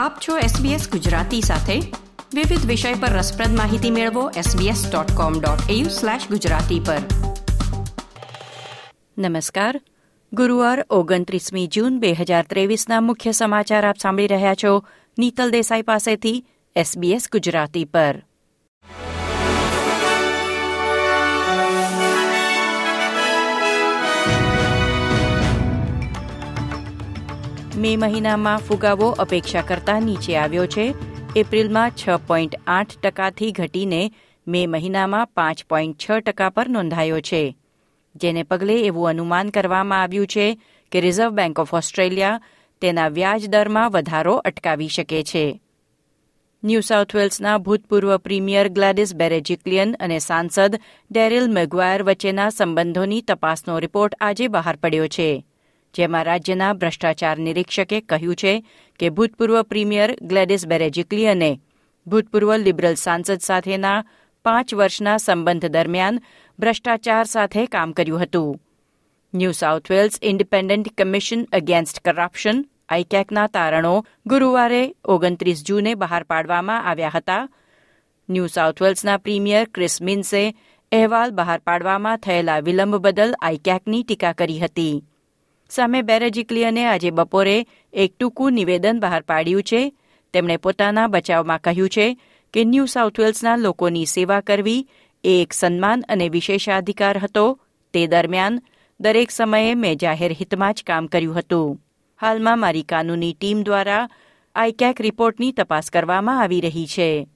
આપ છો SBS ગુજરાતી સાથે. વિવિધ વિષય પર રસપ્રદ માહિતી મેળવો sbs.com.au/gujarati પર. નમસ્કાર. ગુરુવાર ઓગણત્રીસમી જૂન બે હજાર ત્રેવીસના મુખ્ય સમાચાર આપ સાંભળી રહ્યા છો નીતલ દેસાઈ પાસેથી SBS ગુજરાતી પર. મે મહિનામાં ફુગાવો અપેક્ષા કરતાં નીચે આવ્યો છે. એપ્રિલમાં છ પોઈન્ટ આઠ ટકાથી ઘટીને મે મહિનામાં પાંચ પોઈન્ટ છ ટકા પર નોંધાયો છે. જેને પગલે એવું અનુમાન કરવામાં આવ્યું છે કે રિઝર્વ બેંક ઓફ ઓસ્ટ્રેલિયા તેના વ્યાજ દરમાં વધારો અટકાવી શકે છે. ન્યૂ સાઉથ વેલ્સના ભૂતપૂર્વ પ્રીમિયર ગ્લેડિસ બેરેજિક્લિયન અને સાંસદ ડેરિલ મેગ્વાયર વચ્ચેના સંબંધોની તપાસનો રિપોર્ટ આજે બહાર પડ્યો છે. જેમાં રાજ્યના ભ્રષ્ટાચાર નિરીક્ષકે કહ્યું છે કે ભૂતપૂર્વ પ્રીમિયર ગ્લેડિસ બેરેજિક્લિયને ભૂતપૂર્વ લિબરલ સાંસદ સાથેના પાંચ વર્ષના સંબંધ દરમિયાન ભ્રષ્ટાચાર સાથે કામ કર્યું હતું. New South Wales Independent Commission Against Corruption આઈકેકના તારણો ગુરુવારે ઓગણત્રીસ જૂને બહાર પાડવામાં આવ્યા હતા. ન્યૂ સાઉથ વેલ્સના પ્રીમિયર ક્રિસ મિન્સે અહેવાલ બહાર પાડવામાં થયેલા વિલંબ બદલ આઈકેકની ટીકા કરી હતી. સામે બેરેજિકલિયને આજે બપોરે એક ટૂંકું નિવેદન બહાર પાડ્યું છે. તેમણે પોતાના બચાવમાં કહ્યું છે કે ન્યૂ સાઉથ વેલ્સના લોકોની સેવા કરવી એ એક સન્માન અને વિશેષાધિકાર હતો. તે દરમિયાન દરેક સમયે મેં જાહેર હિતમાં જ કામ કર્યું હતું. હાલમાં મારી કાનૂની ટીમ દ્વારા આઈકેક રિપોર્ટની તપાસ કરવામાં આવી રહી છે.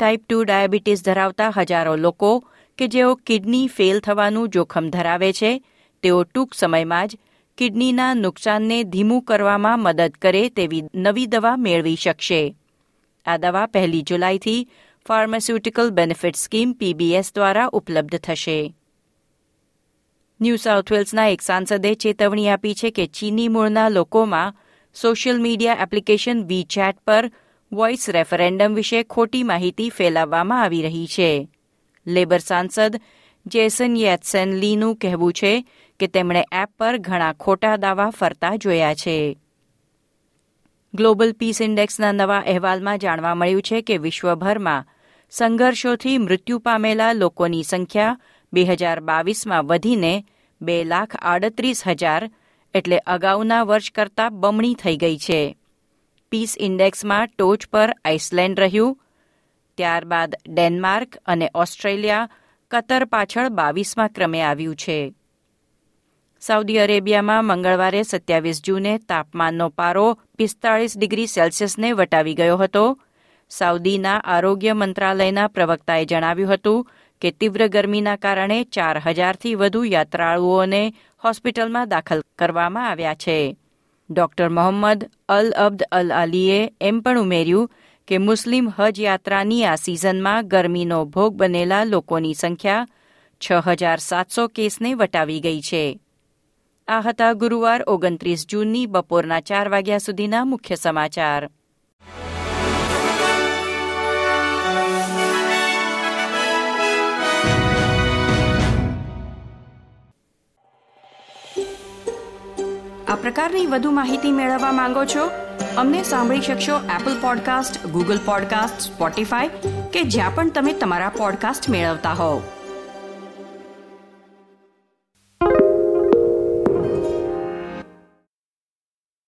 ટાઈપ ટુ ડાયાબિટીસ ધરાવતા હજારો લોકો કે જેઓ કિડની ફેલ થવાનું જોખમ ધરાવે છે તેઓ ટૂંક સમયમાં જ કિડનીના નુકસાનને ધીમું કરવામાં મદદ કરે તેવી નવી દવા મેળવી શકશે. આ દવા પહેલી જુલાઈથી ફાર્માસ્યુટિકલ બેનિફિટ સ્કીમ પીબીએસ દ્વારા ઉપલબ્ધ થશે. ન્યૂ સાઉથ વેલ્સના એક સાંસદે ચેતવણી આપી છે કે ચીની મૂળના લોકોમાં social media application WeChat પર વોઇસ રેફરેન્ડમ વિશે ખોટી માહિતી ફેલાવવામાં આવી રહી છે. લેબર સાંસદ જેસન યેત્સેન લીનું કહેવું છે કે તેમણે એપ પર ઘણા ખોટા દાવા ફરતા જોયા છે. ગ્લોબલ પીસ ઇન્ડેક્સના નવા અહેવાલમાં જાણવા મળ્યું છે કે વિશ્વભરમાં સંઘર્ષોથી મૃત્યુ પામેલા લોકોની સંખ્યા બે હજાર બાવીસમાં વધીને બે લાખ આડત્રીસ હજાર એટલે અગાઉના વર્ષ કરતાં બમણી થઈ ગઈ છે. પીસ ઇન્ડેક્સમાં ટોચ પર આઇસલેન્ડ રહ્યું, ત્યારબાદ ડેનમાર્ક અને ઓસ્ટ્રેલિયા કતર પાછળ બાવીસમાં ક્રમે આવ્યું છે. સાઉદી અરેબિયામાં મંગળવારે સત્યાવીસ જૂને તાપમાનનો પારો પિસ્તાળીસ ડિગ્રી સેલ્સિયસને વટાવી ગયો હતો. સાઉદીના આરોગ્ય મંત્રાલયના પ્રવક્તાએ જણાવ્યું હતું કે તીવ્ર ગરમીના કારણે ચાર હજારથી વધુ યાત્રાળુઓને હોસ્પિટલમાં દાખલ કરવામાં આવ્યા છે. ડોક્ટર મોહમ્મદ અલ અબ્દ અલ અલીએ એમ પણ ઉમેર્યું કે મુસ્લિમ હજ યાત્રાની આ સિઝનમાં ગરમીનો ભોગ બનેલા લોકોની સંખ્યા છ હજાર સાતસો કેસને વટાવી ગઈ છે. આ હતા ગુરુવાર ઓગણત્રીસ જૂનની બપોરના ચાર વાગ્યા સુધીના મુખ્ય સમાચાર. આ પ્રકારની વધુ માહિતી મેળવવા માંગો છો? અમને સાંભળી શકશો Apple podcast Google podcast Spotify કે જ્યાં પણ તમે તમારા પોડકાસ્ટ મેળવતા હોવ.